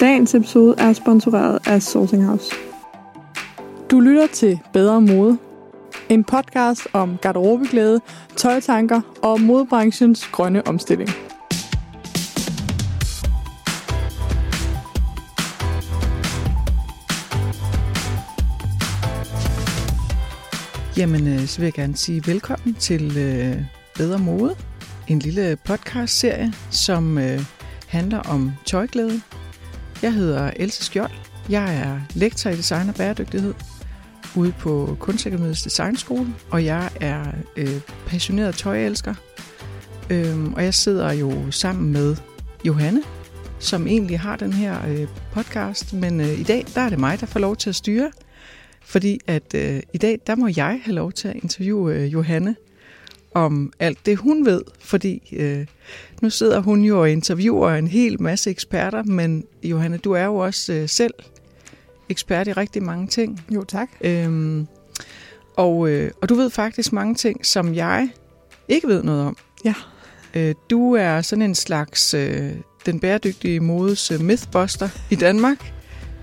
Dagens episode er sponsoreret af Sourcing House. Du lytter til Bedre Mode. En podcast om garderobeglæde, tøjtanker og modebranchens grønne omstilling. Jamen, øh, så vil jeg gerne sige velkommen til øh, Bedre Mode. En lille podcast-serie, som øh, handler om tøjglæde. Jeg hedder Else Skjold. Jeg er lektor i design og bæredygtighed ude på Kunstakademiets Designskole, og jeg er øh, passioneret tøjelsker. Øhm, og jeg sidder jo sammen med Johanne, som egentlig har den her øh, podcast, men øh, i dag der er det mig, der får lov til at styre, fordi at øh, i dag der må jeg have lov til at interviewe øh, Johanne om alt det, hun ved, fordi øh, nu sidder hun jo og interviewer en hel masse eksperter, men Johanne, du er jo også øh, selv ekspert i rigtig mange ting. Jo, tak. Øhm, og, øh, og du ved faktisk mange ting, som jeg ikke ved noget om. Ja. Øh, du er sådan en slags øh, den bæredygtige modes øh, mythbuster i Danmark.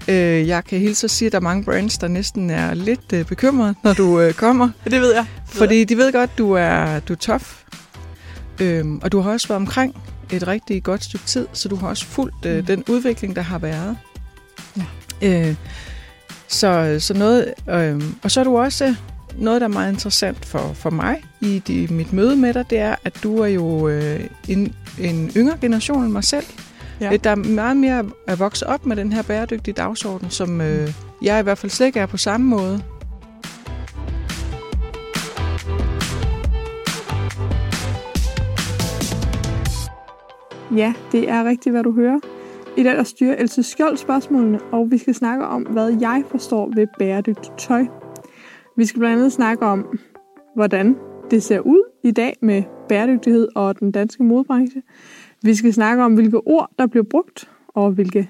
Øh, jeg kan hilse at sige, at der er mange brands, der næsten er lidt øh, bekymrede, når du øh, kommer. Det ved jeg. Fordi de ved godt, du er du er tough. Øhm, og du har også været omkring et rigtig godt stykke tid, så du har også fulgt øh, Mm. den udvikling, der har været. Ja. Øh, så, så noget, øh, og så er du også noget, der er meget interessant for, for mig i de, mit møde med dig, det er, at du er jo øh, en, en yngre generation end mig selv. Ja. Øh, Der er meget mere at vokse op med den her bæredygtige dagsorden, som øh, jeg i hvert fald slet ikke er på samme måde. Ja, det er rigtigt, hvad du hører. I dag der styrer Else Skjold spørgsmålene, og vi skal snakke om, hvad jeg forstår ved bæredygtigt tøj. Vi skal blandt andet snakke om, hvordan det ser ud i dag med bæredygtighed og den danske modebranche. Vi skal snakke om, hvilke ord, der bliver brugt, og hvilke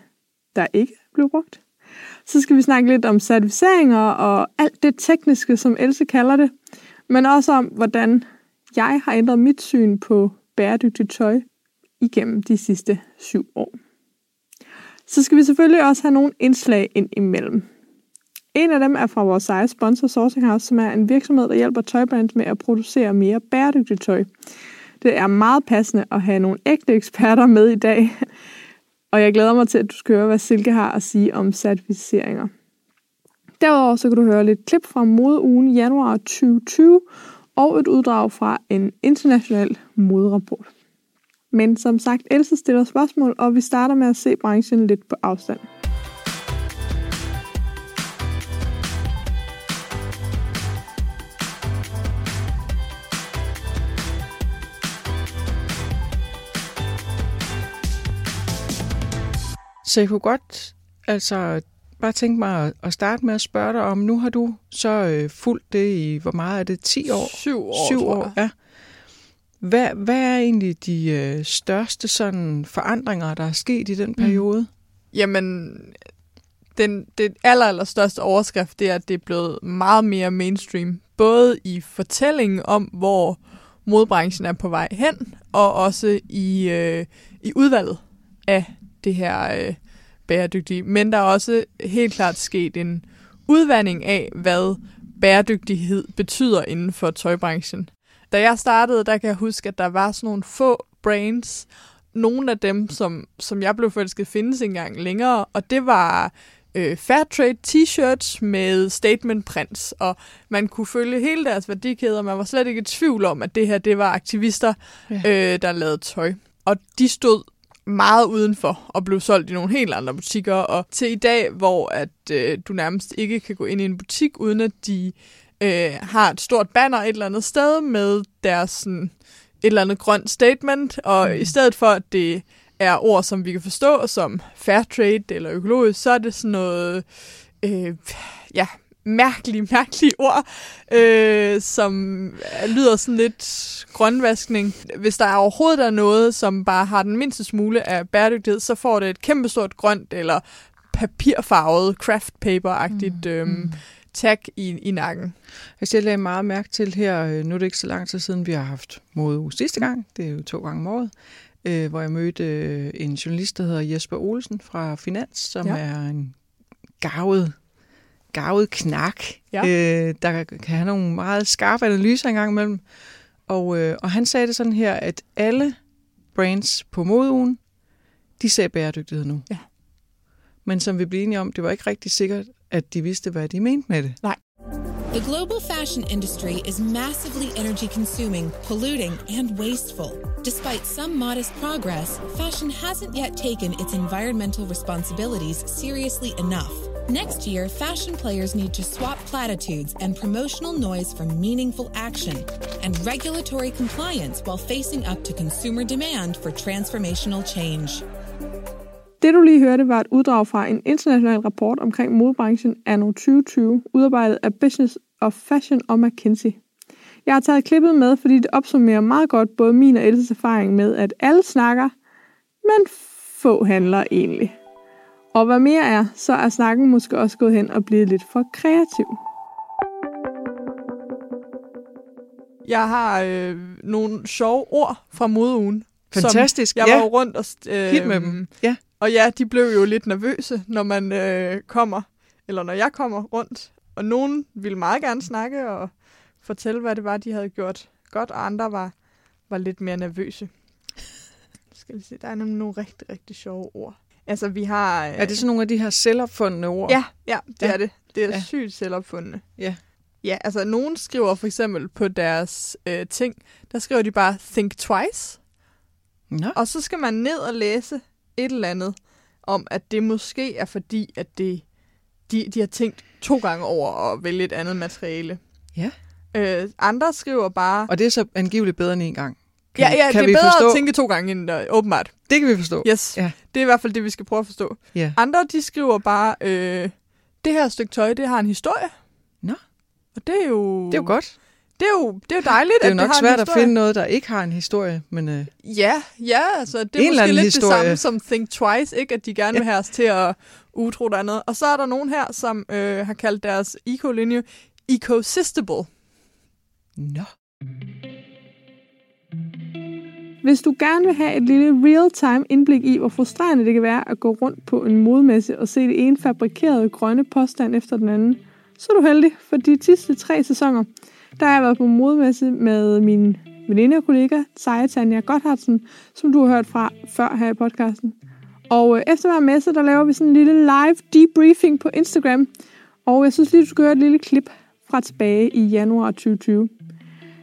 der ikke bliver brugt. Så skal vi snakke lidt om certificeringer og alt det tekniske, som Else kalder det, men også om, hvordan jeg har ændret mit syn på bæredygtigt tøj igennem de sidste syv år. Så skal vi selvfølgelig også have nogle indslag ind imellem. En af dem er fra vores eget sponsor Sourcing House, som er en virksomhed, der hjælper tøjbrands med at producere mere bæredygtigt tøj. Det er meget passende at have nogle ægte eksperter med i dag, og jeg glæder mig til, at du skal høre, hvad Silke har at sige om certificeringer. Derudover så kan du høre lidt klip fra modeugen januar 2020 og et uddrag fra en international moderapport. Men som sagt, Else stiller spørgsmål, og vi starter med at se branchen lidt på afstand. Så jeg kunne godt altså, bare tænke mig at- starte med at spørge dig om, nu har du så øh, fulgt det i, hvor meget er det, 10 år? Syv år, Syv tror år, jeg. ja. Hvad, hvad er egentlig de øh, største sådan forandringer, der er sket i den Mm. periode? Jamen, den, det aller, aller største overskrift, det er, at det er blevet meget mere mainstream. Både i fortællingen om, hvor modebranchen er på vej hen, og også i, øh, i udvalget af det her øh, bæredygtige. Men der er også helt klart sket en udvandring af, hvad bæredygtighed betyder inden for tøjbranchen. Da jeg startede, der kan jeg huske, at der var sådan nogle få brands, nogle af dem, som, som jeg blev forelsket, findes ikke engang længere, og det var øh, Fairtrade t-shirts med statement prints, og man kunne følge hele deres værdikæde, og man var slet ikke i tvivl om, at det her, det var aktivister, ja. øh, der lavede tøj. Og de stod meget udenfor og blev solgt i nogle helt andre butikker, og til i dag, hvor at øh, du nærmest ikke kan gå ind i en butik, uden at de øh, har et stort banner et eller andet sted med deres sådan, et eller andet grønt statement, og Mm. i stedet for, at det er ord, som vi kan forstå, som fair trade eller økologisk, så er det sådan noget, øh, ja, mærkelige, mærkelige ord, øh, som lyder sådan lidt grønvaskning. Hvis der overhovedet er noget, som bare har den mindste smule af bæredygtighed, så får det et kæmpestort grønt eller papirfarvet craft paper-agtigt mm. øhm, tag i, i nakken. Altså, jeg lagde meget mærke til her, øh, nu er det ikke så lang tid siden, vi har haft modeuge sidste gang, det er jo to gange om året, øh, hvor jeg mødte øh, en journalist, der hedder Jesper Olsen fra Finans, som ja. er en gavet, gavet knak, Ja. øh, der kan have nogle meget skarpe analyser engang imellem. Og, øh, og han sagde det sådan her, at alle brands på modeugen, de sagde bæredygtighed nu. Ja. Men som vi blev enige om, det var ikke rigtig sikkert, at de vidste, hvad de mente med det. The global fashion industry is massively energy consuming, polluting, and wasteful. Despite some modest progress, fashion hasn't yet taken its environmental responsibilities seriously enough. Next year, fashion players need to swap platitudes and promotional noise for meaningful action and regulatory compliance while facing up to consumer demand for transformational change. Det du lige hørte var et uddrag fra en international rapport omkring modebranchen anno 2020, udarbejdet af Business of Fashion og McKinsey. Jeg har taget klippet med, fordi det opsummerer meget godt både min og Elses erfaring med, at alle snakker, men få handler egentlig. Og hvad mere er, så er snakken måske også gået hen og blevet lidt for kreativ. Jeg har øh, nogle sjove ord fra modeugen. Fantastisk, Som jeg ja. var jo rundt og... Øh, Hit med dem. Ja. Og ja, de blev jo lidt nervøse, når man øh, kommer, eller når jeg kommer rundt. Og nogen ville meget gerne snakke og fortælle, hvad det var, de havde gjort godt, og andre var, var lidt mere nervøse. Skal vi se, der er nemlig nogle rigtig, rigtig sjove ord. Altså, vi har... Øh, Er det sådan nogle af de her selvopfundne ord? Ja, ja, det Ja. er det. Det er Ja. sygt selvopfundne. Ja. Ja, altså nogen skriver for eksempel på deres øh, ting, der skriver de bare think twice, Nå. og så skal man ned og læse et eller andet om, at det måske er fordi, at det, de, de har tænkt to gange over at vælge et andet materiale. Ja. Øh, andre skriver bare, Og det er så angiveligt bedre end en gang. Ja, ja, kan det vi er bedre forstå? at tænke to gange end uh, åbenbart. Det kan vi forstå. Yes, Ja. det er i hvert fald det, vi skal prøve at forstå. Ja. Andre, de skriver bare, øh, det her stykke tøj, det har en historie. Nå. Og det er jo... Det er jo godt. Det er jo, det er jo dejligt, Det er jo at nok det har svært en at historie. finde noget, der ikke har en historie, men øh, Ja, ja, altså det er En måske lidt historie. det samme som Think Twice, ikke? At de gerne vil have os til at utro der andet. Og så er der nogen her, som øh, har kaldt deres eco-linje ecosystable. nå. Hvis du gerne vil have et lille real-time indblik i, hvor frustrerende det kan være at gå rundt på en modmesse og se det ene fabrikerede grønne påstand efter den anden, så er du heldig, for de sidste tre sæsoner, der har jeg været på modmesse med min veninde og kollega, Seja Tanja Gotthardsen, som du har hørt fra før her i podcasten. Og øh, efter hver messe, der laver vi sådan en lille live debriefing på Instagram, og jeg synes lige, du skal høre et lille klip fra tilbage i januar 2020.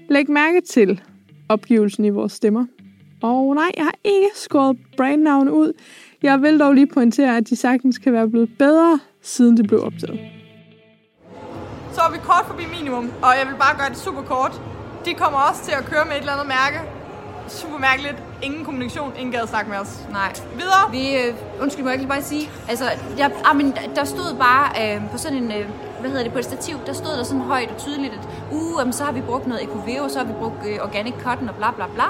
Læg mærke til opgivelsen i vores stemmer. Og nej, jeg har ikke skåret brandnavne ud. Jeg vil dog lige pointere, at de sagtens kan være blevet bedre, siden det blev optaget. Så er vi kort forbi minimum, og jeg vil bare gøre det super kort. De kommer også til at køre med et eller andet mærke. Super mærkeligt. Ingen kommunikation, ingen gad snakke med os. Nej. Videre. Vi, øh, undskyld, må jeg ikke lige bare sige, altså, jeg, ah, men, der- der stod bare øh, på sådan en, øh, hvad hedder det, på et stativ, der stod der sådan højt og tydeligt, at uh, jamen, så har vi brugt noget Ecoveo, så har vi brugt øh, organic cotton og bla bla bla.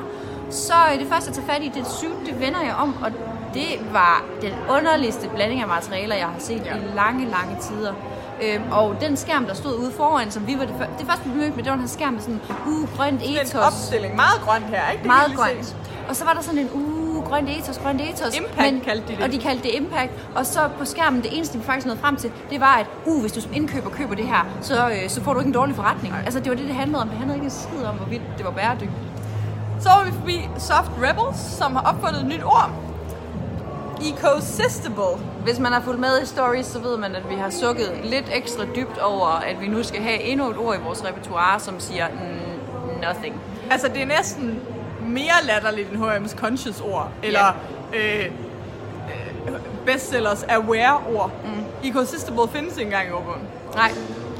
Så det første at tage fat i, det syv, det vender jeg om, og det var den underligste blanding af materialer, jeg har set ja. i lange, lange tider. Øhm, og den skærm, der stod ude foran, som vi var det, før, det første, vi mødte med, det var den her skærm med sådan, uh, grønt ethos. en opstilling. Meget grønt her, ikke? Det Meget lige se. grønt. Og så var der sådan en, uh, grønt ethos, grønt ethos. Impact kaldte de det. Og de kaldte det impact. Og så på skærmen, det eneste, vi faktisk nåede frem til, det var, at uh, hvis du som indkøber køber det her, så, øh, så får du ikke en dårlig forretning. Nej. Altså, det var det, det handlede om. Det handlede ikke en skid om, hvorvidt det var bæredygtigt. Så er vi forbi Soft Rebels, som har opfundet et nyt ord. Ecosystable. Hvis man har fulgt med i stories, så ved man, at vi har sukket lidt ekstra dybt over, at vi nu skal have endnu et ord i vores repertoire, som siger nothing. Altså, det er næsten mere latterligt end H&M's conscious ord, eller øh, øh, bestsellers aware ord. Mm. Ecosystable findes ikke engang i ordbogen. Nej,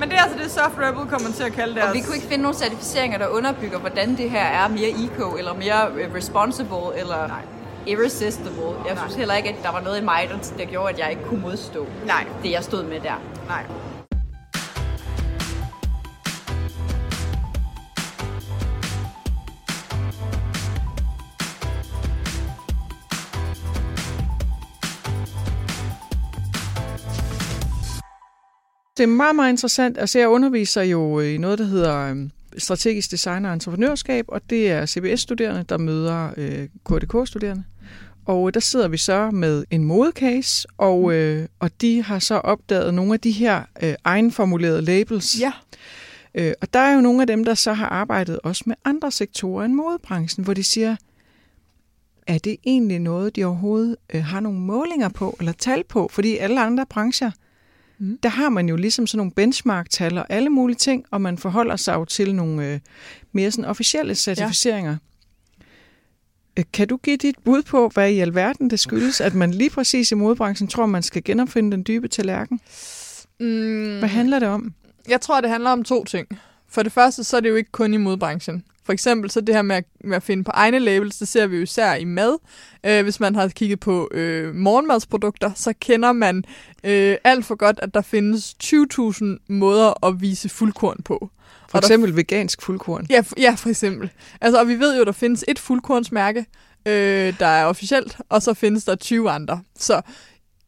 Men det er altså det, Soft Rebel kommer til at kalde deres... og vi kunne ikke finde nogen certificeringer, der underbygger, hvordan det her er mere eco, eller mere øh, responsible, eller Nej. irresistible. Jeg synes heller ikke, at der var noget i mig, der, der gjorde, at jeg ikke kunne modstå Nej. det, jeg stod med der. Nej. Det er meget, meget interessant. Altså, jeg underviser jo i noget, der hedder øhm, strategisk design og entreprenørskab, og det er CBS-studerende, der møder øh, KDK-studerende. Og der sidder vi så med en modecase, og, øh, og de har så opdaget nogle af de her øh, egenformulerede labels. Ja. Øh, og der er jo nogle af dem, der så har arbejdet også med andre sektorer end modebranchen, hvor de siger, er det egentlig noget, de overhovedet øh, har nogle målinger på eller tal på? Fordi alle andre brancher, mm. der har man jo ligesom sådan nogle benchmark-tal og alle mulige ting, og man forholder sig jo til nogle øh, mere sådan officielle certificeringer. Ja. Øh, kan du give dit bud på, hvad i alverden det skyldes, at man lige præcis i modebranchen tror, man skal genopfinde den dybe tallerken? Mm. Hvad handler det om? Jeg tror, det handler om to ting. For det første, så er det jo ikke kun i modebranchen. For eksempel så det her med at, med at finde på egne labels, det ser vi jo især i mad. Øh, hvis man har kigget på øh, morgenmadsprodukter, så kender man øh, alt for godt, at der findes 20.000 måder at vise fuldkorn på. For eksempel der, vegansk fuldkorn. Ja, for, ja, for eksempel. Altså, og vi ved jo, at der findes et fuldkornsmærke, øh, der er officielt, og så findes der 20 andre. Så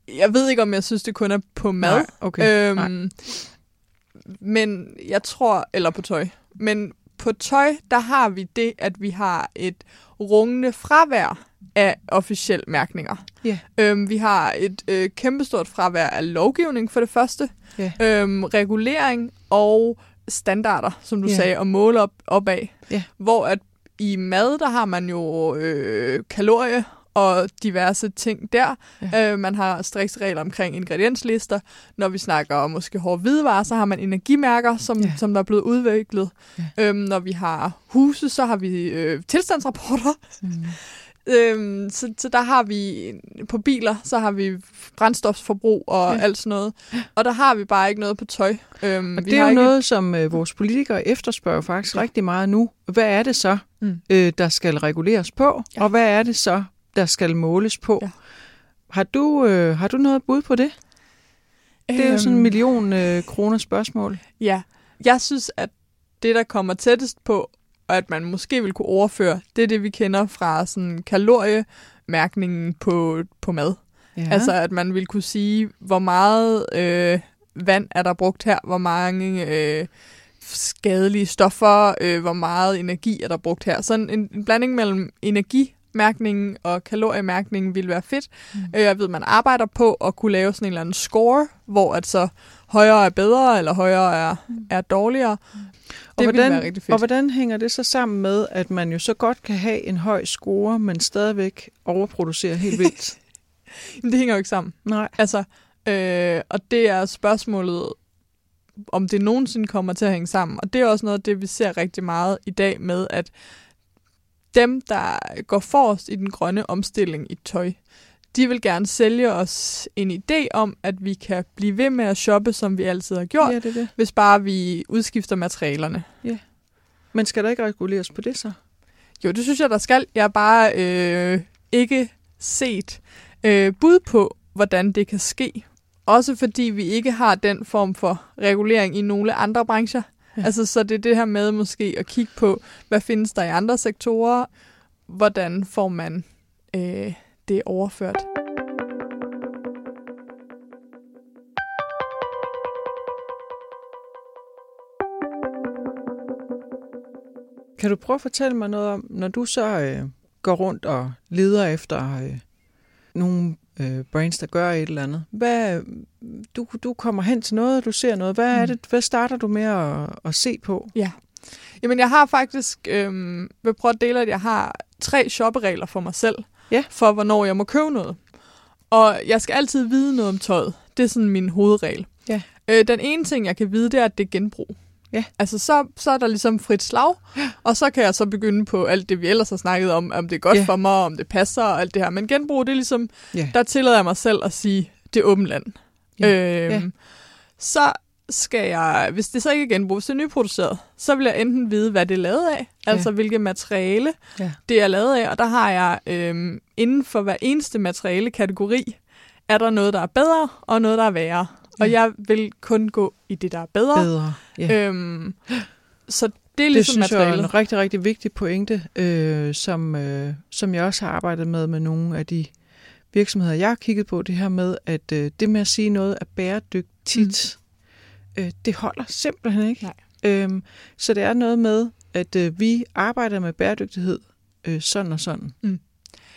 jeg ved ikke, om jeg synes, det kun er på mad. Nej, okay. Øhm, Nej. Men jeg tror, eller på tøj. Men på tøj, der har vi det, at vi har et rungende fravær af officielle mærkninger. Yeah. Øhm, vi har et øh, kæmpestort fravær af lovgivning for det første, yeah. øhm, regulering og standarder, som du yeah. sagde, og måle op, op af. Yeah. Hvor at i mad, der har man jo øh, kalorie og diverse ting der. Ja. Øh, man har striks regler omkring ingredienslister. Når vi snakker om måske hårde hvidevarer, så har man energimærker, som, ja. som der er blevet udviklet. Ja. Øhm, når vi har huse, så har vi øh, tilstandsrapporter. Mm. Øhm, så, så der har vi, på biler, så har vi brændstofsforbrug og ja. alt sådan noget. Og der har vi bare ikke noget på tøj. Øhm, og det er jo ikke... noget, som øh, vores politikere efterspørger faktisk ja. rigtig meget nu. Hvad er det så, mm. øh, der skal reguleres på? Ja. Og hvad er det så, der skal måles på? Ja. Har, du, øh, har du noget bud på det? Det er jo sådan en øhm. million øh, kroner spørgsmål. Ja, jeg synes, at det, der kommer tættest på og at man måske vil kunne overføre, det er det, vi kender fra sådan kaloriemærkningen på, på mad. Ja. Altså, at man vil kunne sige, hvor meget øh, vand er der brugt her, hvor mange øh, skadelige stoffer, øh, hvor meget energi er der brugt her. Sådan en, en blanding mellem energimærkningen og kaloriemærkningen vil være fedt. Mm. Øh, jeg ved, man arbejder på at kunne lave sådan en eller anden score, hvor at så højere er bedre, eller højere er, mm. er dårligere. Mm. Det og hvordan, være rigtig fedt. Og hvordan hænger det så sammen med, at man jo så godt kan have en høj score, men stadigvæk overproducere helt vildt? det hænger jo ikke sammen. Nej. Altså, øh, og det er spørgsmålet, om det nogensinde kommer til at hænge sammen. Og det er også noget af det, vi ser rigtig meget i dag med, at dem, der går forrest i den grønne omstilling i tøj, de vil gerne sælge os en idé om, at vi kan blive ved med at shoppe, som vi altid har gjort, ja, det det. hvis bare vi udskifter materialerne. Ja. Men skal der ikke reguleres på det så? Jo, det synes jeg, der skal. Jeg har bare øh, ikke set øh, bud på, hvordan det kan ske. Også fordi vi ikke har den form for regulering i nogle andre brancher. Altså, så det er det her med måske at kigge på, hvad findes der i andre sektorer? Hvordan får man øh, det er overført. Kan du prøve at fortælle mig noget om, når du så øh, går rundt og leder efter øh, nogle øh, brains, der gør et eller andet. Hvad, du, du kommer hen til noget, du ser noget. Hvad, er mm. det, hvad starter du med at, at se på? Ja. Jamen, jeg har faktisk, øh, vil prøve at dele, at jeg har tre shopperegler for mig selv ja. for, hvornår jeg må købe noget. Og jeg skal altid vide noget om tøjet. Det er sådan min hovedregel. Ja. Øh, den ene ting, jeg kan vide, det er, at det er genbrug. Ja. Altså, så, så er der ligesom frit slag, ja. og så kan jeg så begynde på alt det, vi ellers har snakket om, om det er godt ja. for mig, om det passer og alt det her. Men genbrug, det er ligesom, ja. der tillader jeg mig selv at sige, det er åbent land. Ja. Øhm, ja. Så skal jeg, hvis det så ikke er genbrug, hvis det er nyproduceret, så vil jeg enten vide, hvad det er lavet af, ja. altså hvilket materiale ja. det er lavet af, og der har jeg øhm, inden for hver eneste materiale kategori, er der noget, der er bedre, og noget, der er værre. Og jeg vil kun gå i det, der er bedre. Bedre, ja. Øhm, så det er ligesom det synes materialet. jeg er en rigtig, rigtig vigtig pointe, øh, som, øh, som jeg også har arbejdet med med nogle af de virksomheder, jeg har kigget på, det her med, at øh, det med at sige noget er bæredygtigt, mm øh, det holder simpelthen ikke. Øhm, så det er noget med, at øh, vi arbejder med bæredygtighed øh, sådan og sådan.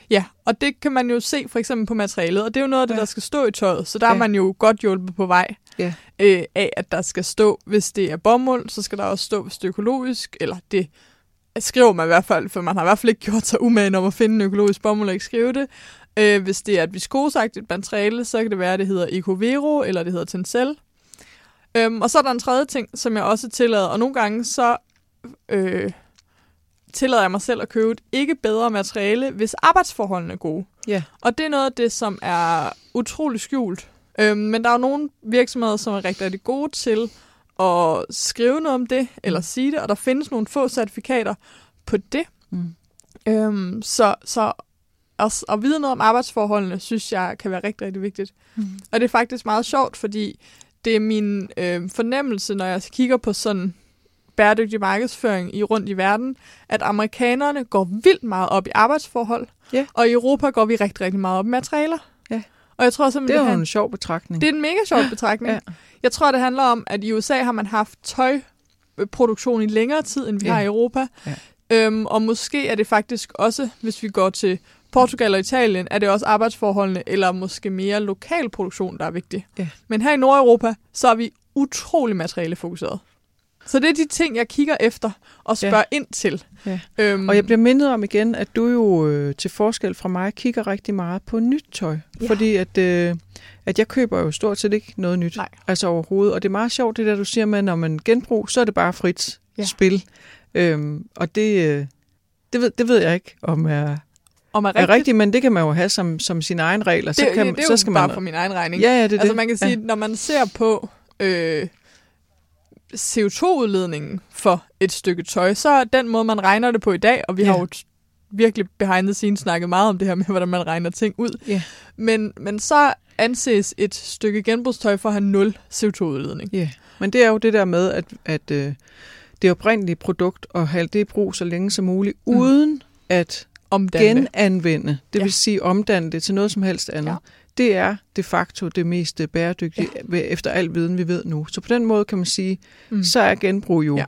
Ja, og det kan man jo se for eksempel på materialet, og det er jo noget af det, Ja. der skal stå i tøjet, så der ja. Er man jo godt hjulpet på vej Ja. øh, af, at der skal stå, hvis det er bomuld, så skal der også stå, hvis det er økologisk, eller det skriver man i hvert fald, for man har i hvert fald ikke gjort sig umage om at finde en økologisk bomuld og ikke skrive det. Øh, hvis det er et viskosagtigt materiale, så kan det være, at det hedder Ecovero, eller det hedder Tencel. Øhm, og så er der en tredje ting, som jeg også tillader, og nogle gange så øh, tillader jeg mig selv at købe et ikke bedre materiale, hvis arbejdsforholdene er gode. Ja. Og det er noget af det, som er utrolig skjult. Øhm, men der er jo nogle virksomheder, som er rigtig, rigtig gode til at skrive noget om det, eller sige det, og der findes nogle få certifikater på det. Mm. Øhm, så så at, at vide noget om arbejdsforholdene, synes jeg kan være rigtig, rigtig vigtigt. Mm. Og det er faktisk meget sjovt, fordi det er min øh, fornemmelse, når jeg kigger på sådan bæredygtig markedsføring i rundt i verden, at amerikanerne går vildt meget op i arbejdsforhold, Ja. og i Europa går vi rigtig, rigtig meget op i materialer. Ja. Og jeg tror Det simpelthen, er jo en sjov betragtning. det er en mega sjov betragtning. Ja. Jeg tror, det handler om, at i USA har man haft tøjproduktion i længere tid, end vi Ja. har i Europa. Ja. Øhm, og måske er det faktisk også, hvis vi går til Portugal og Italien, er det også arbejdsforholdene, eller måske mere lokal produktion, der er vigtig. Ja. Men her i Nordeuropa, så er vi utrolig materialefokuseret. Så det er de ting, jeg kigger efter og spørger ja. ind til. Ja. Øhm, Og jeg bliver mindet om igen, at du jo øh, til forskel fra mig kigger rigtig meget på nyt tøj. Ja. Fordi at, øh, at jeg køber jo stort set ikke noget nyt. Nej. Altså overhovedet. Og det er meget sjovt, det der du siger med, når man genbrug, så er det bare frit Ja. ja. spil. Øhm, og det, øh, det, ved, det ved jeg ikke, om er, om er er rigtigt. rigtigt, men det kan man jo have som, som sine egne regler. Det, så, kan, det, det er så jo skal bare man, for min egen regning. Ja, ja, det er altså det. man kan sige, ja. når man ser på øh, CO2-udledningen for et stykke tøj, så er den måde, man regner det på i dag, og vi Ja. har jo virkelig behind the scenes snakket meget om det her med, hvordan man regner ting ud. Ja. Men, men så anses et stykke genbrugstøj for at have nul CO2-udledning. Ja, men det er jo det der med, at, at øh, det oprindelige produkt og have det i brug så længe som muligt, Mm. uden at Omdanne. genanvende, det ja. vil sige omdanne det til noget som helst andet. Ja. Det er de facto det mest bæredygtige ja. efter al viden, vi ved nu. Så på den måde kan man sige, Mm. mm. så er genbrug jo Ja.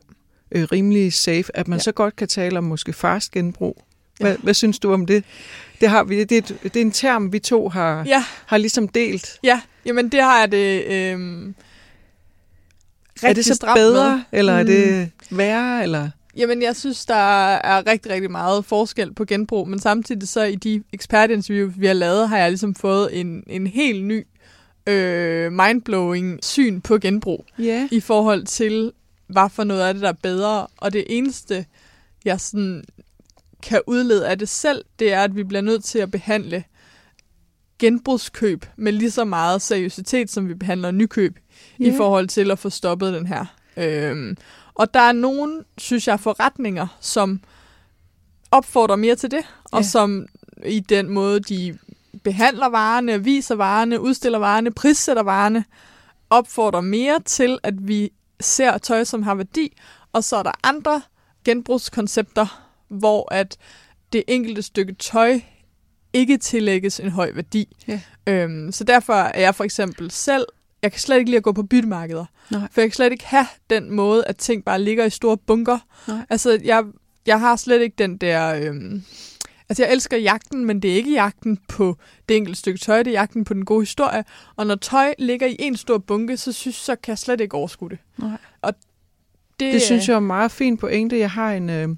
øh, rimelig safe, at man Ja. så godt kan tale om måske fast genbrug. Hvad, Ja. hvad synes du om det? Det, har vi, det, er et, det er en term, vi to har, Ja, har ligesom delt. ja, jamen det har jeg det øh, er det så bedre, med. eller er Mm. det værre? Eller? Jamen, jeg synes, der er rigtig, rigtig meget forskel på genbrug, men samtidig så i de ekspertinterviews, vi har lavet, har jeg ligesom fået en, en helt ny øh, mindblowing syn på genbrug Ja. i forhold til, hvad for noget af det, der er bedre. Og det eneste, jeg sådan kan udlede af det selv, det er, at vi bliver nødt til at behandle genbrugskøb med lige så meget seriøsitet, som vi behandler nykøb i Ja. forhold til at få stoppet den her. Øhm, og der er nogle, synes jeg, forretninger, som opfordrer mere til det, og Ja. som i den måde, de behandler varerne, viser varerne, udstiller varerne, prissætter varerne, opfordrer mere til, at vi ser tøj, som har værdi, og så er der andre genbrugskoncepter, hvor at det enkelte stykke tøj ikke tillægges en høj værdi. Ja. Øhm, så derfor er jeg for eksempel selv, jeg kan slet ikke lide at gå på byttemarkeder, Nej. for jeg kan slet ikke have den måde, at ting bare ligger i store bunker. Nej. Altså, jeg, jeg har slet ikke den der... Øhm, altså, jeg elsker jagten, men det er ikke jagten på det enkelte stykke tøj, det er jagten på den gode historie. Og når tøj ligger i en stor bunke, så synes så kan jeg slet ikke overskue det. Nej. Og det, Det synes jeg er en meget fin pointe. Jeg har en, øh,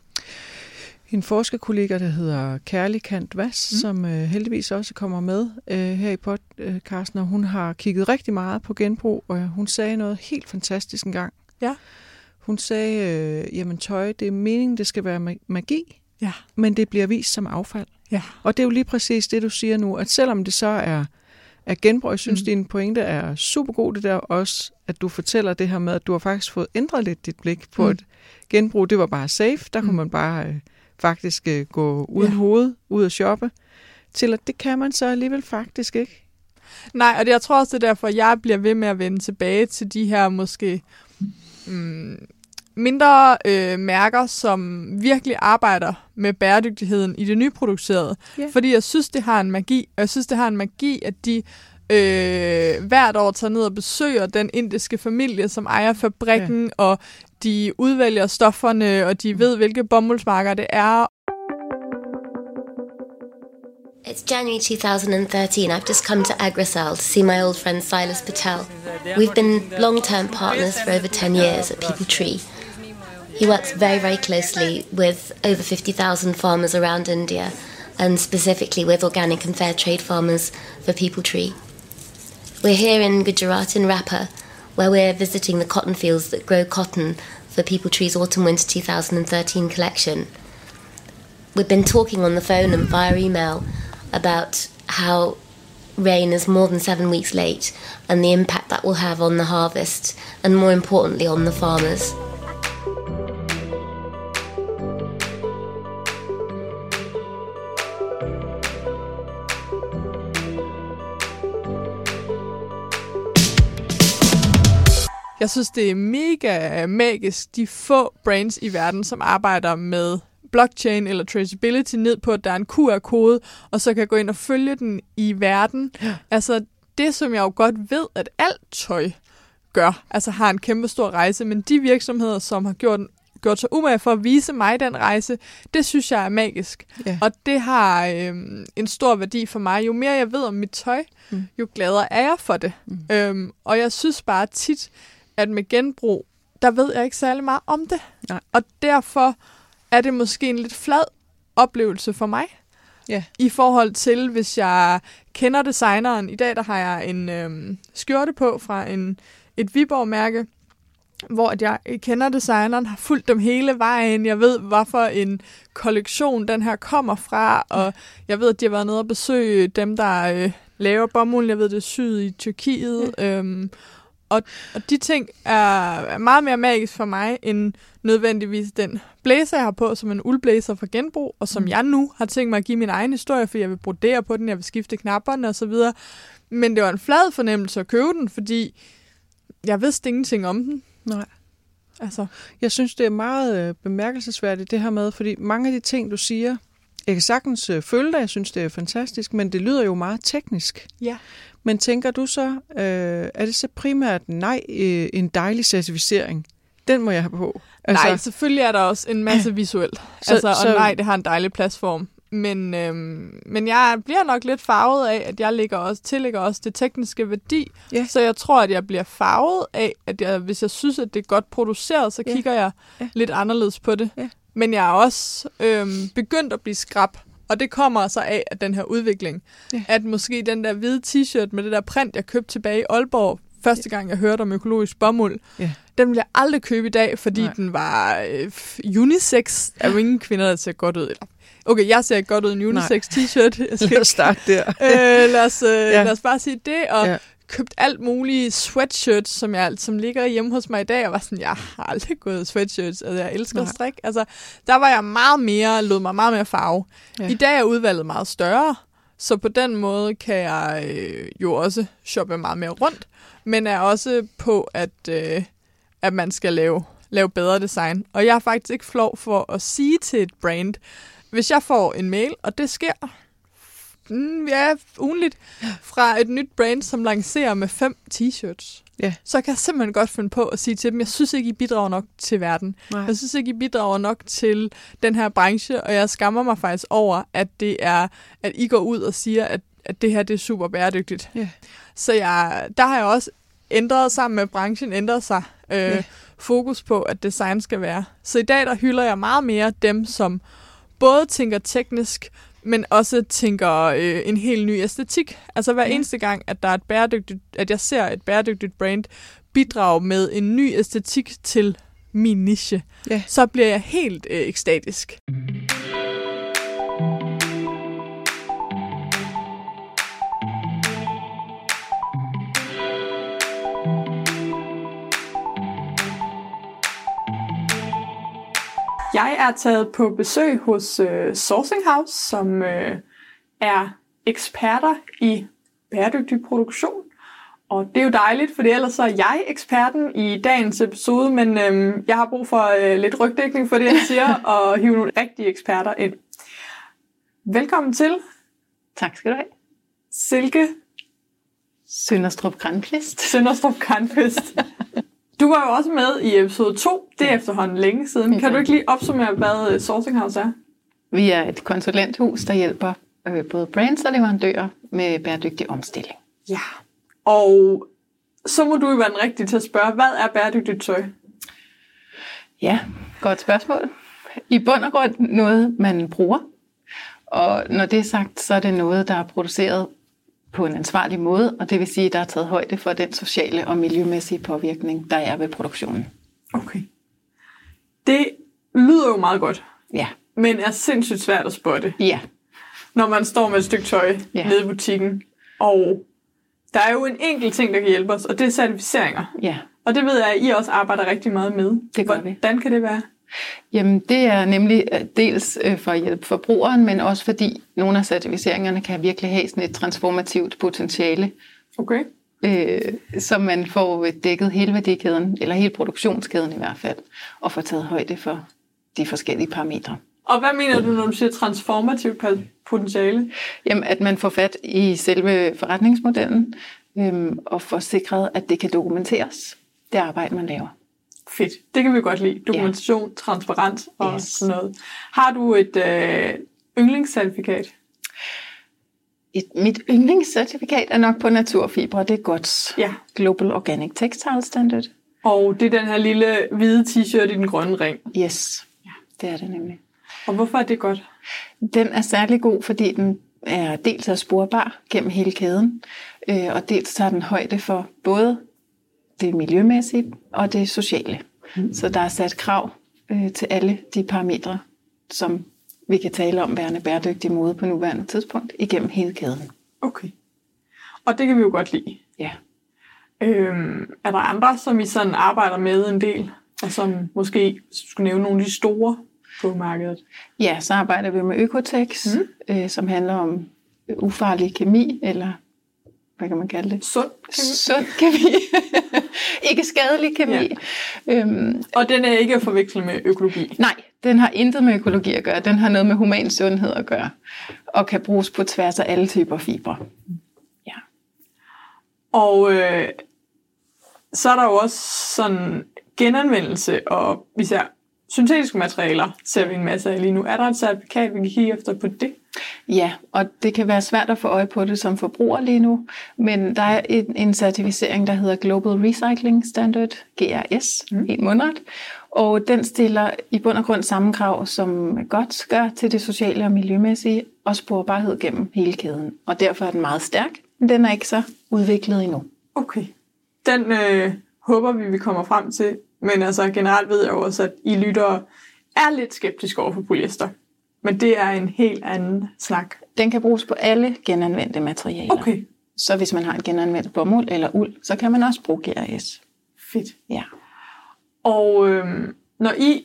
en forskerkollega, der hedder Kærlig Kant Vass, Mm. som øh, heldigvis også kommer med øh, her i podcasten, og hun har kigget rigtig meget på genbrug, og hun sagde noget helt fantastisk en gang. Ja. Hun sagde, øh, jamen tøj, det er meningen, det skal være ma- magi, Ja. men det bliver vist som affald. Ja. Og det er jo lige præcis det, du siger nu, at selvom det så er, er genbrug, jeg synes, Mm. din pointe er super god, det der også, at du fortæller det her med, at du har faktisk fået ændret lidt dit blik på, Mm. at genbrug, det var bare safe, der. Mm. kunne man bare øh, faktisk øh, gå uden Ja. hoved, ud og shoppe, til at det kan man så alligevel faktisk ikke. Nej, og det, jeg tror også, det er derfor, jeg bliver ved med at vende tilbage til de her måske mm, mindre øh, mærker, som virkelig arbejder med bæredygtigheden i det nyproducerede. Ja. Fordi jeg synes, det har en magi, og jeg synes, det har en magi, at de øh, hvert år tager ned og besøger den indiske familie, som ejer fabrikken, ja. og de udvælger stofferne, og de ved, hvilke bomuldsmarker det er. It's January 2013. I've just come to Agrasal to see my old friend Silas Patel. We've been long term partners for over 10 years at People Tree. He works very, very closely with over 50,000 farmers around India and specifically with organic and fair trade farmers for People Tree. We're here in Gujarat in Rapa, where we're visiting the cotton fields that grow cotton for People Tree's Autumn Winter 2013 collection. We've been talking on the phone and via email about how rain is more than seven weeks late and the impact that will have on the harvest and more importantly on the farmers. Jeg synes, det er mega magisk, de få brands i verden, som arbejder med blockchain eller traceability ned på, at der er en QR-kode, og så kan gå ind og følge den i verden. Ja. Altså det, som jeg jo godt ved, at alt tøj gør, altså har en kæmpe stor rejse, men de virksomheder, som har gjort gjort sig umage for at vise mig den rejse, det synes jeg er magisk. Ja. Og det har øhm, en stor værdi for mig. Jo mere jeg ved om mit tøj, mm. jo gladere er jeg for det. Mm. Øhm, og jeg synes bare tit, at med genbrug, der ved jeg ikke særlig meget om det. Nej. Og derfor er det måske en lidt flad oplevelse for mig. Ja. I forhold til, hvis jeg kender designeren. I dag der har jeg en øhm, skjorte på fra en, et Viborg-mærke, hvor at jeg kender designeren, har fulgt dem hele vejen. Jeg ved, hvorfor en kollektion den her kommer fra, og jeg ved, at de har været nede og besøge dem, der øh, laver bomuld. Jeg ved, det er syd i Tyrkiet. Ja. Øhm, og, og de ting er, meget mere magisk for mig, end nødvendigvis den blæser, jeg har på, som en uldblæser fra genbrug, og som mm. jeg nu har tænkt mig at give min egen historie, for jeg vil brodere på den, jeg vil skifte knapperne og så videre. Men det var en flad fornemmelse at købe den, fordi jeg vidste ingenting om den. Nej. Altså. Jeg synes, det er meget øh, bemærkelsesværdigt, det her med, fordi mange af de ting, du siger, jeg kan sagtens øh, følge dig, jeg synes, det er fantastisk, men det lyder jo meget teknisk. Ja. Men tænker du så, øh, er det så primært nej, øh, en dejlig certificering? Den må jeg have på. Altså, nej, selvfølgelig er der også en masse visuelt. Så, altså, og så, nej, det har en dejlig platform. Men, øhm, men jeg bliver nok lidt farvet af, at jeg ligger også, tillægger også det tekniske værdi. Yeah. Så jeg tror, at jeg bliver farvet af, at jeg, hvis jeg synes, at det er godt produceret, så yeah. kigger jeg yeah. lidt anderledes på det. Yeah. Men jeg er også øhm, begyndt at blive skrab og det kommer så af at den her udvikling. Ja. At måske den der hvide t-shirt med det der print, jeg købte tilbage i Aalborg, første gang jeg hørte om økologisk bomuld, ja. den vil jeg aldrig købe i dag, fordi Nej. den var øh, unisex. Der er jo ingen kvinder, der ser godt ud. Eller, okay, jeg ser godt ud i en unisex t-shirt. Lad os starte der. øh, lad, os, øh, ja. lad os bare sige det. Og ja købt alt muligt sweatshirts, som, jeg, som ligger hjemme hos mig i dag, og var sådan, jeg har aldrig gået sweatshirts, og jeg elsker Nej. strik. Altså, der var jeg meget mere, lod mig meget mere farve. Ja. I dag er udvalget meget større, så på den måde kan jeg øh, jo også shoppe meget mere rundt, men er også på, at, øh, at man skal lave, lave bedre design. Og jeg er faktisk ikke flov for at sige til et brand, hvis jeg får en mail, og det sker mm, ja, ugenligt, fra et nyt brand, som lancerer med fem t-shirts. Ja. Så kan jeg simpelthen godt finde på at sige til dem, jeg synes ikke, I bidrager nok til verden. Nej. Jeg synes ikke, I bidrager nok til den her branche, og jeg skammer mig faktisk over, at det er, at I går ud og siger, at, at det her det er super bæredygtigt. Ja. Så jeg, der har jeg også ændret sammen med branchen, ændret sig øh, ja. fokus på, at design skal være. Så i dag der hylder jeg meget mere dem, som både tænker teknisk, men også tænker øh, en helt ny æstetik. Altså hver ja. eneste gang, at der er et bæredygtigt, at jeg ser et bæredygtigt brand bidrage med en ny æstetik til min niche, ja. så bliver jeg helt øh, ekstatisk. Jeg er taget på besøg hos øh, Sourcing House, som øh, er eksperter i bæredygtig produktion. Og det er jo dejligt, for ellers er jeg eksperten i dagens episode, men øh, jeg har brug for øh, lidt rygdækning for det, jeg siger, og hive nogle rigtige eksperter ind. Velkommen til. Tak skal du have. Silke Sønderstrup Grandqvist. Sønderstrup Grandqvist. Du var jo også med i episode 2. Det er efterhånden længe siden. Kan du ikke lige opsummere, hvad Sourcing House er? Vi er et konsulenthus, der hjælper øh, både brands og leverandører med bæredygtig omstilling. Ja. Og så må du jo være den rigtige til at spørge, hvad er bæredygtigt tøj? Ja, godt spørgsmål. I bund og grund noget, man bruger. Og når det er sagt, så er det noget, der er produceret på en ansvarlig måde, og det vil sige, at der er taget højde for den sociale og miljømæssige påvirkning, der er ved produktionen. Okay. Det lyder jo meget godt, Ja, men er sindssygt svært at spotte, ja, når man står med et stykke tøj Ja. nede i butikken. Og der er jo en enkelt ting, der kan hjælpe os, og det er certificeringer. ja. Og det ved jeg, at I også arbejder rigtig meget med. Det gør vi. Hvordan kan det være? Jamen, det er nemlig øh, dels øh, for at hjælpe forbrugeren, men også fordi nogle af certificeringerne kan virkelig have sådan et transformativt potentiale, Okay. øh, så man får dækket hele værdikæden, eller hele produktionskæden i hvert fald, og får taget højde for de forskellige parametre. Og hvad mener du, når du siger transformativt potentiale? Jamen, at man får fat i selve forretningsmodellen, øhm, og får sikret, at det kan dokumenteres, det arbejde, man laver. Fedt. Det kan vi godt lide. Dokumentation, ja. transparens og Yes. sådan noget. Har du et øh, yndlingscertifikat? Et, mit yndlingscertifikat er nok på naturfibre, det er godt. Ja. Global Organic Textile Standard. Og det er den her lille hvide t-shirt i den grønne ring. Yes, det er det nemlig. Og hvorfor er det godt? Den er særlig god, fordi den er dels er sporbar gennem hele kæden, øh, og dels tager den højde for både det miljømæssige og det sociale. Mm. Så der er sat krav øh, til alle de parametre, som vi kan tale om værende bæredygtig mode på nuværende tidspunkt igennem hele kæden. Okay. Og det kan vi jo godt lide. Ja. Øhm, er der andre, som I sådan arbejder med en del? Og som måske skulle nævne nogle af de store på markedet? ja, så arbejder vi med Økotex, mm. øh, som handler om ufarlig kemi, eller hvad kan man kalde det? Sund kemi. Sund kemi. Ikke skadelig kemi. Ja. Øhm, Og den er ikke at forveksle med økologi. Nej, den har intet med økologi at gøre. Den har noget med human sundhed at gøre. Og kan bruges på tværs af alle typer fibre. Ja. Og øh, så er der jo også sådan genanvendelse, og vi ser syntetiske materialer, ser vi en masse af lige nu. Er der et certifikat, vi kan kigge efter på det? ja, og det kan være svært at få øje på det som forbruger lige nu. Men der er en, en certificering, der hedder Global Recycling Standard, GRS, mm. helt mundret. Og den stiller i bund og grund samme krav, som godt gør til det sociale og miljømæssige, og sporbarhed gennem hele kæden. Og derfor er den meget stærk, men den er ikke så udviklet endnu. Okay. Den øh, håber vi, vi kommer frem til. Men altså generelt ved jeg jo også, at I lyttere er lidt skeptiske over for polyester. Men det er en helt anden snak. Den kan bruges på alle genanvendte materialer. Okay, Så hvis man har en genanvendt bomuld eller uld, så kan man også bruge GRS. fedt. Ja. Og øhm, når I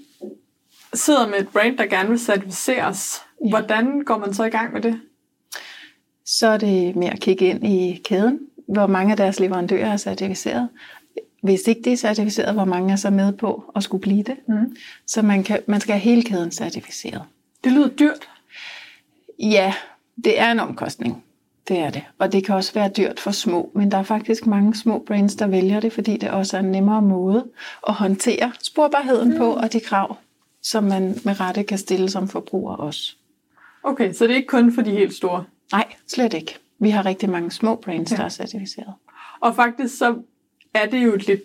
sidder med et brand, der gerne vil certificeres, ja. hvordan går man så i gang med det? Så er det med at kigge ind i kæden, hvor mange af deres leverandører er certificeret. Hvis ikke det er certificeret, hvor mange er så med på at skulle blive det. Mm. Så man, kan, man skal have hele kæden certificeret. Det lyder dyrt. Ja, det er en omkostning. Det er det. Og det kan også være dyrt for små, men der er faktisk mange små brands, der vælger det, fordi det også er en nemmere måde at håndtere sporbarheden på, og de krav, som man med rette kan stille som forbruger også. Okay, så det er ikke kun for de helt store. Nej, slet ikke. Vi har rigtig mange små brands, Ja. der er certificeret. Og faktisk så er det jo et lidt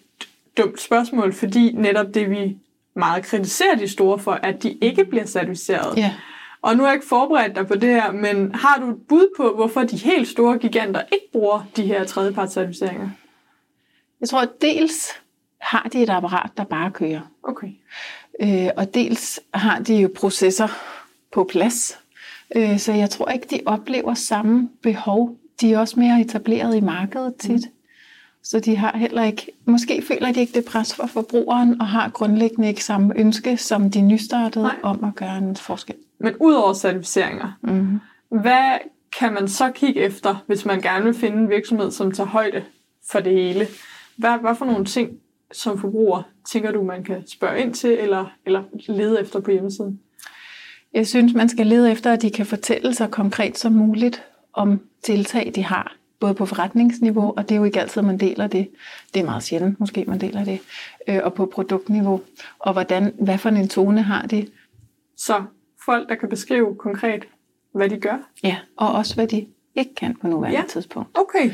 dumt spørgsmål, fordi netop det vi meget kritiserer de store for, at de ikke bliver certificeret. Ja. Og nu har jeg ikke forberedt dig på det her, men har du et bud på, hvorfor de helt store giganter ikke bruger de her tredjepartscertificeringer? Jeg tror, at dels har de et apparat, der bare kører. Okay. Øh, og dels har de jo processer på plads. Øh, så jeg tror ikke, de oplever samme behov. De er også mere etableret i markedet tit. Mm. Så de har heller ikke, måske føler de ikke det pres for forbrugeren, og har grundlæggende ikke samme ønske som de nystartede Nej. om at gøre en forskel. Men udover certificeringer, Mm. hvad kan man så kigge efter, hvis man gerne vil finde en virksomhed, som tager højde for det hele? Hvad, hvad for nogle ting som forbruger tænker du, man kan spørge ind til, eller, eller lede efter på hjemmesiden? Jeg synes, man skal lede efter, at de kan fortælle så konkret som muligt om tiltag, de har både på forretningsniveau, og det er jo ikke altid, man deler det. Det er meget sjældent, måske man deler det. Øh, og på produktniveau. Og hvordan, hvad for en tone har de? Så folk, der kan beskrive konkret, hvad de gør. Ja, og også hvad de ikke kan på nuværende Ja. ja. tidspunkt. Okay.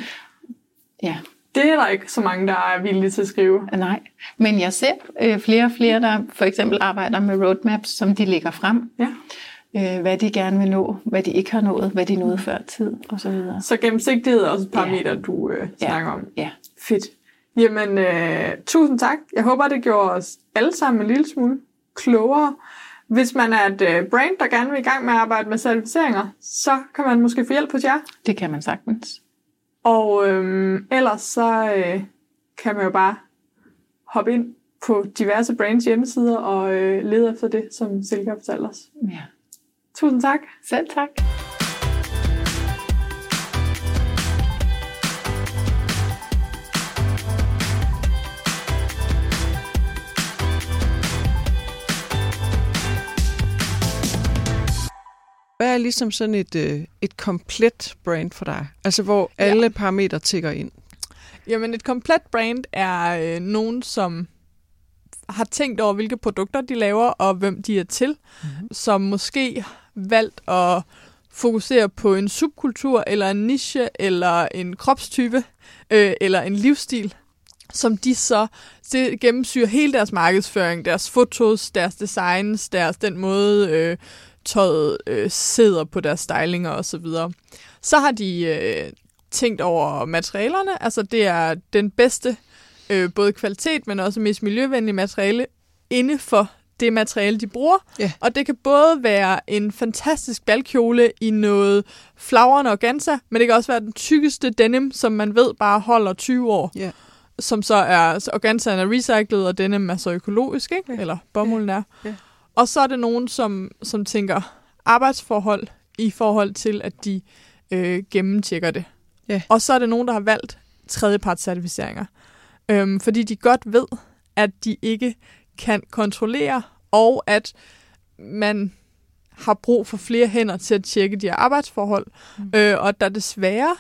Ja, Det er der ikke så mange, der er villige til at skrive. nej. Men jeg ser øh, flere og flere, der for eksempel arbejder med roadmaps, som de lægger frem. Ja. Øh, hvad de gerne vil nå, hvad de ikke har nået, hvad de nåede før tid, osv. Så gennemsigtighed er også et Ja. parameter, du øh, Ja. snakker om. Ja. Fedt. Jamen, øh, tusind tak. Jeg håber, det gjorde os alle sammen en lille smule klogere. Hvis man er et øh, brand, der gerne vil i gang med at arbejde med certificeringer, så kan man måske få hjælp hos jer. Det kan man sagtens. Og øh, ellers så øh, kan man jo bare hoppe ind på diverse brands hjemmesider og øh, lede efter det, som Silke har fortalt os. Ja. Tusind tak. Selv tak. Hvad er ligesom sådan et, øh, et komplet brand for dig? Altså hvor Ja. alle parametre tigger ind. Jamen, et komplet brand er øh, nogen, som har tænkt over, hvilke produkter de laver, og hvem de er til, mm-hmm. som måske valgt at fokusere på en subkultur, eller en niche, eller en kropstype, øh, eller en livsstil, som de så det gennemsyrer hele deres markedsføring, deres fotos, deres designs, deres den måde øh, tøjet øh, sidder på deres stylinger osv. Så har de øh, tænkt over materialerne, altså det er den bedste øh, både kvalitet, men også mest miljøvenlige materiale inde for det materiale, de bruger. Ja. Og det kan både være en fantastisk balkjole i noget flagrende organza, men det kan også være den tykkeste denim, som man ved bare holder 20 år. Ja. Som så er, så organzaen er recyclet, og denim er så økologisk, ikke? Ja. eller bomulden er. Ja. Og så er det nogen, som, som tænker arbejdsforhold i forhold til, at de øh, gennemtjekker det. Ja. Og så er det nogen, der har valgt tredjepartscertificeringer. Øhm, fordi de godt ved, at de ikke kan kontrollere, og at man har brug for flere hænder til at tjekke de her arbejdsforhold. Mm. Øh, og der desværre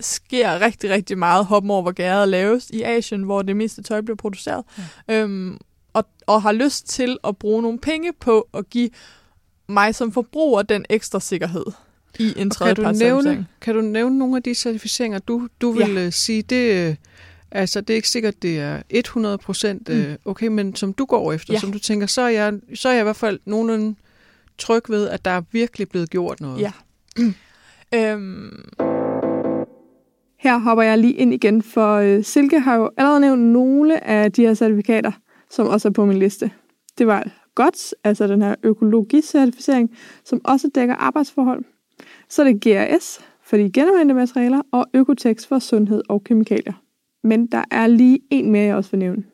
sker rigtig, rigtig meget hoppen over, hvor gæret laves i Asien, hvor det meste tøj bliver produceret. Ja. Øhm, og, og har lyst til at bruge nogle penge på at give mig som forbruger den ekstra sikkerhed i en Kan du, nævne, kan du nævne nogle af de certificeringer, du, du vil ja. sige, det, øh, altså, det er ikke sikkert, det er 100 procent øh, okay, men som du går efter, Ja. som du tænker, så er, jeg, så er jeg i hvert fald nogenlunde tryg ved, at der er virkelig blevet gjort noget. Ja. øhm, Her hopper jeg lige ind igen, for øh, Silke har jo allerede nævnt nogle af de her certifikater, som også er på min liste. Det var GOTS, altså den her økologicertificering, som også dækker arbejdsforhold. Så er det GRS for de genanvendte materialer, og Økotex for sundhed og kemikalier. Men der er lige en mere, jeg også vil nævne.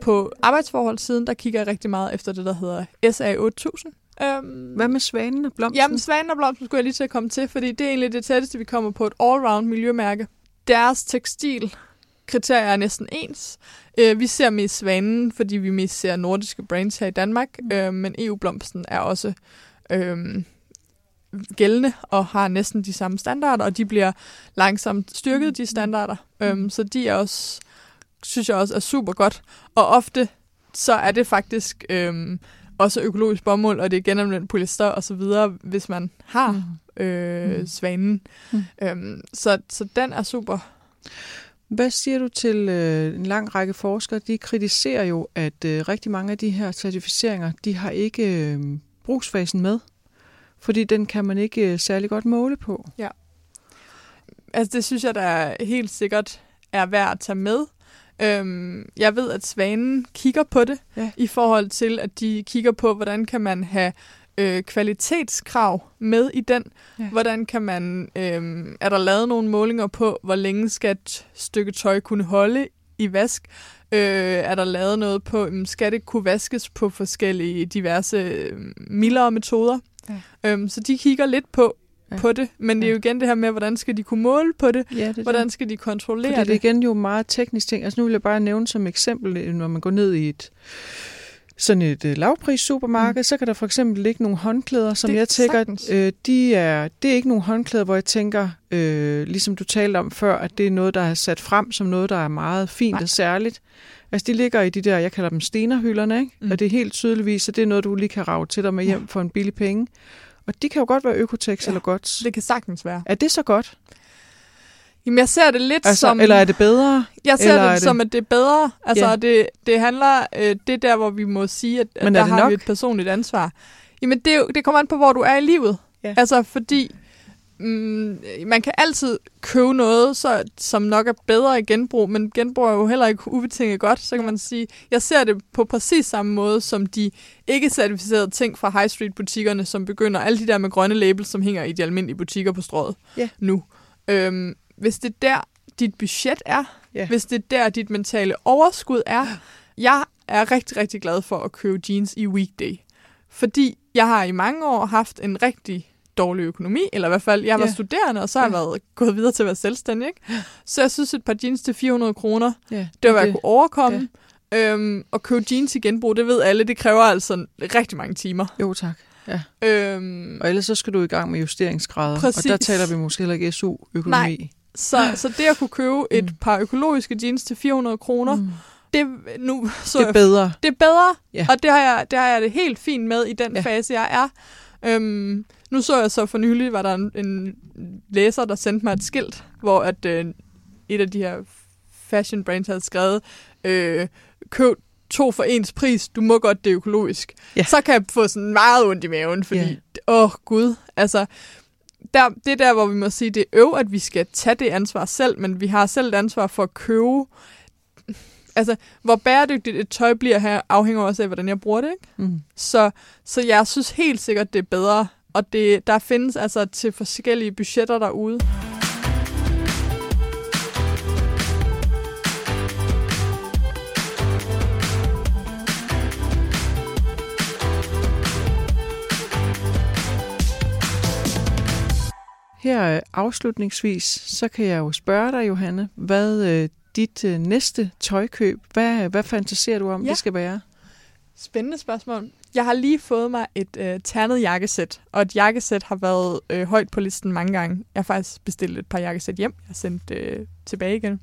på arbejdsforholdssiden, der kigger jeg rigtig meget efter det, der hedder SA8000. Øhm, Hvad med svanen og blomsten? Jamen, Svanen og Blomsten skulle jeg lige til at komme til, fordi det er egentlig det tætteste, vi kommer på et all-round miljømærke. Deres tekstil kriterier er næsten ens. Øh, vi ser mest Svanen, fordi vi mest ser nordiske brands her i Danmark, øh, men EU-blomsten er også øh, gældende og har næsten de samme standarder, og de bliver langsomt styrket, de standarder. Øh, så de er også, synes jeg også er super godt. Og ofte så er det faktisk øh, også økologisk bomuld, og det er genanvendt polyester og så videre, hvis man har øh, Mm. svanen. Mm. Øhm, så, så den er super. Hvad siger du til øh, en lang række forskere? De kritiserer jo, at øh, rigtig mange af de her certificeringer, de har ikke øh, brugsfasen med. Fordi den kan man ikke øh, særlig godt måle på. Altså det synes jeg, der helt sikkert er værd at tage med. Øhm, jeg ved, at Svanen kigger på det, Ja. i forhold til, at de kigger på, hvordan kan man have øh, kvalitetskrav med i den. Ja. Hvordan kan man, øh, er der lavet nogle målinger på, hvor længe skal et stykke tøj kunne holde i vask? Øh, er der lavet noget på, øh, skal det kunne vaskes på forskellige diverse øh, mildere metoder? Ja. Øhm, så de kigger lidt på, Ja. på det, men det er jo Ja. igen det her med, hvordan skal de kunne måle på det? Ja, det er Hvordan skal de kontrollere Fordi det er det? igen jo meget teknisk ting. Altså nu vil jeg bare nævne som eksempel, øh, når man går ned i et sådan et øh, lavpris supermarked, mm. så kan der for eksempel ligge nogle håndklæder, som Det jeg tænker, øh, de er, det er ikke nogle håndklæder, hvor jeg tænker, øh, ligesom du talte om før, at det er noget, der er sat frem som noget, der er meget fint Nej. og særligt. Altså de ligger i de der, jeg kalder dem stenerhylderne, ikke? Mm. Og det er helt tydeligvis, at det er noget, du lige kan rave til dig med hjem Ja. for en billig penge. Og de kan jo godt være Økotex Ja, eller godt. Det kan sagtens være. Er det så godt? Jamen, jeg ser det lidt Altså, som... eller er det bedre? Jeg ser eller er det, det- som, at det er bedre. Altså, Ja. det, det handler... Øh, det er der, hvor vi må sige, at, at er der har vi nok? et personligt ansvar. Jamen, det, det kommer an på, hvor du er i livet. Ja. Altså, fordi... Mm, man kan altid købe noget, så, som nok er bedre i genbrug, men genbrug er jo heller ikke ubetinget godt. Så kan man sige, jeg ser det på præcis samme måde som de ikke-certificerede ting fra high street butikkerne, som begynder alle de der med grønne labels, som hænger i de almindelige butikker på strået Ja. nu. Øhm, hvis det er der, dit budget er, Ja. hvis det er der, dit mentale overskud er. Jeg er rigtig, rigtig glad for at købe jeans i weekday. Fordi jeg har i mange år haft en rigtig dårlig økonomi, eller i hvert fald, jeg var Ja. studerende, og så har jeg været gået videre til at være selvstændig. Ikke? Så jeg synes, et par jeans til 400 kroner, Ja, det var, hvad jeg kunne overkomme. Øhm, og købe jeans i genbrug, det ved alle, det kræver altså rigtig mange timer. Jo, tak. Ja. Øhm, Og ellers så skal du i gang med justeringsgrader. Præcis. Og der taler vi måske heller ikke SU-økonomi. Nej. så, så det at kunne købe et Mm. par økologiske jeans til 400 kroner, Mm. det, nu, så Det er bedre. det er bedre, Ja. og det har, jeg, det har jeg det helt fint med i den ja. fase, jeg er. Øhm, nu så jeg så for nylig, var der en, en læser, der sendte mig et skilt, hvor at, øh, et af de her fashion brands havde skrevet, øh, køb to for ens pris, du må godt det er økologisk. Ja. Så kan jeg få sådan meget ondt i maven, fordi, Ja. åh oh, gud, altså, der, det er der, hvor vi må sige, det er øv, at vi skal tage det ansvar selv, men vi har selv et ansvar for at købe altså, hvor bæredygtigt et tøj bliver her, afhænger også af, hvordan jeg bruger det, ikke? Mm. Så, så jeg synes helt sikkert, det er bedre. Og det, der findes altså til forskellige budgetter derude. Her øh, afslutningsvis, så kan jeg jo spørge dig, Johanne, hvad øh, dit øh, næste tøjkøb, hvad, hvad fantaserer du om, Ja. det skal være? Spændende spørgsmål. Jeg har lige fået mig et øh, ternet jakkesæt, og et jakkesæt har været øh, højt på listen mange gange. Jeg har faktisk bestilt et par jakkesæt hjem. Jeg har sendt øh, tilbage igen.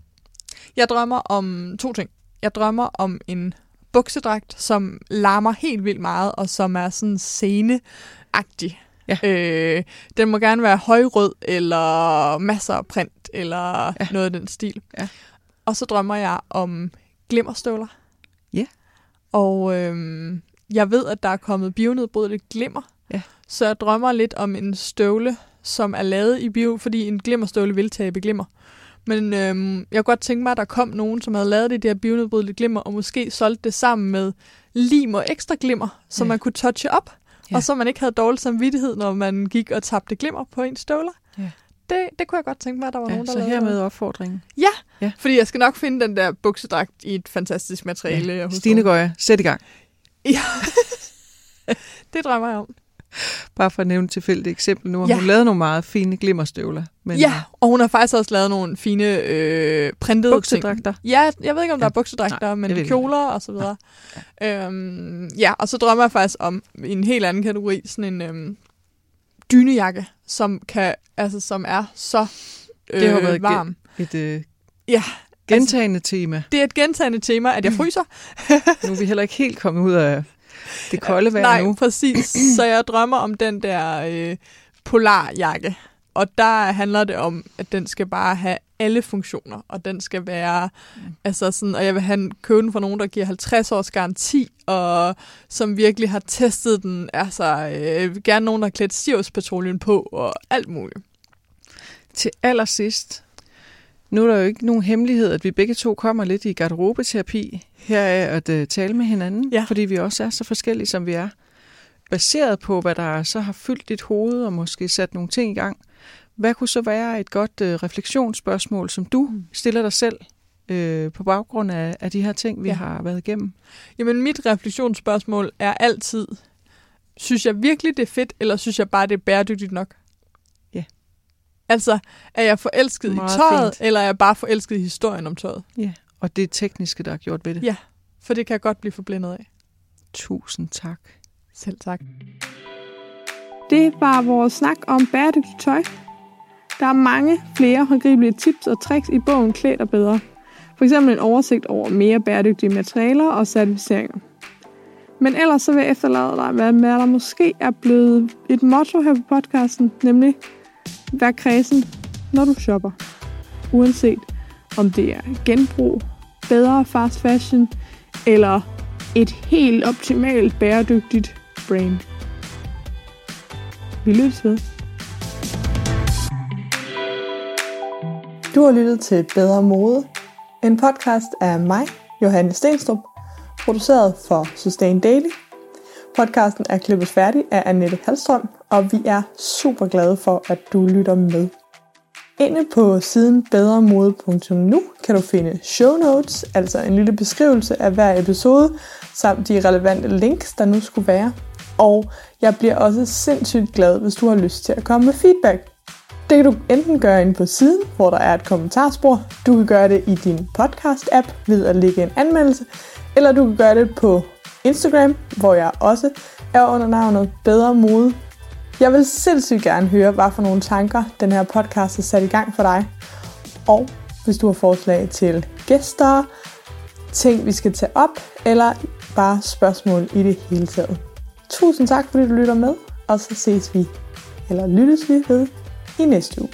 Jeg drømmer om to ting. Jeg drømmer om en buksedragt, som larmer helt vildt meget, og som er sådan sceneagtig. Ja. Øh, den må gerne være højrød, eller masser af print, eller Ja. noget af den stil. Ja. Og så drømmer jeg om glimmerstøvler. Ja. Og øhm, jeg ved, at der er kommet bionedbrydeligt glimmer. Ja. Så jeg drømmer lidt om en støvle, som er lavet i bio, fordi en glimmerstøvle vil tabe glimmer. Men øhm, jeg kunne godt tænke mig, at der kom nogen, som havde lavet det der bionedbrydeligt glimmer, og måske solgte det sammen med lim og ekstra glimmer, så Ja. man kunne touche op. Ja. Og så man ikke havde dårlig samvittighed, når man gik og tabte glimmer på ens støvler. Ja. Det, det kunne jeg godt tænke mig, at der var Ja, nogen, der så hermed opfordringen. Fordi jeg skal nok finde den der buksedragt i et fantastisk materiale. Ja. Stine. Gøjer, sæt i gang. Ja. det drømmer jeg om. Bare for at nævne et tilfældigt eksempel. Nu har Ja. hun lavet nogle meget fine glimmerstøvler. Men ja, og hun har faktisk også lavet nogle fine øh, printede buksedragter. ting. Ja, jeg ved ikke, om der Ja. er buksedragter, Nej, men jeg kjoler og så videre. Ja. Øhm, ja, og så drømmer jeg faktisk om en helt anden kategori, sådan en øhm, dynejakke, som kan, altså som er så øh, Det har været varm. Et øh, Ja, gentagende tema. det er et gentagende tema, at jeg fryser. Nu er vi heller ikke helt kommet ud af det kolde vejr Nej, nu. præcis. Så jeg drømmer om den der øh, polarjakke. Og der handler det om, at den skal bare have alle funktioner, og den skal være, mm. altså sådan, og jeg vil have købe den fra nogen, der giver 50 års garanti, og som virkelig har testet den, altså øh, gerne nogen, der har klædt Sirius-patruljen på, og alt muligt. Til allersidst, nu er der jo ikke nogen hemmelighed, at vi begge to kommer lidt i garderobeterapi her af at uh, tale med hinanden, Ja. fordi vi også er så forskellige, som vi er. Baseret på, hvad der så har fyldt dit hoved og måske sat nogle ting i gang. Hvad kunne så være et godt uh, refleksionsspørgsmål, som du Mm. stiller dig selv uh, på baggrund af, af de her ting, vi Ja. har været igennem? Jamen, mit refleksionsspørgsmål er altid, synes jeg virkelig, det er fedt, eller synes jeg bare, det er bæredygtigt nok? Ja. Altså, er jeg forelsket Meget i tøjet, fint. eller er jeg bare forelsket i historien om tøjet? Ja. Og det tekniske, der er gjort ved det. Ja. For det kan jeg godt blive forblændet af. Tusind tak. Selv tak. Det var vores snak om bæredygtigt tøj. Der er mange flere håndgribelige tips og tricks i bogen Klæd dig bedre. For eksempel en oversigt over mere bæredygtige materialer og certificeringer. Men ellers så vil jeg efterlade dig hvad der måske er blevet et motto her på podcasten, nemlig vær kredsen, når du shopper. Uanset om det er genbrug, bedre fast fashion eller et helt optimalt bæredygtigt brand. Vi lyttes ved. Du har lyttet til Bedre Mode, en podcast af mig, Johanne Stenstrup, produceret for Sustain Daily. Podcasten er klippet færdig af Annette Halstrøm, og vi er super glade for, at du lytter med. Inde på siden bedremode.nu kan du finde show notes, altså en lille beskrivelse af hver episode, samt de relevante links, der nu skulle være. Og jeg bliver også sindssygt glad, hvis du har lyst til at komme med feedback. Det kan du enten gøre inde på siden, hvor der er et kommentarspor. Du kan gøre det i din podcast-app ved at lægge en anmeldelse. Eller du kan gøre det på Instagram, hvor jeg også er under navnet Bedre Mode. Jeg vil sindssygt gerne høre, hvad for nogle tanker den her podcast har sat i gang for dig. Og hvis du har forslag til gæster, ting vi skal tage op, eller bare spørgsmål i det hele taget. Tusind tak, fordi du lytter med, og så ses vi, eller lyttes vi ved i næste uge.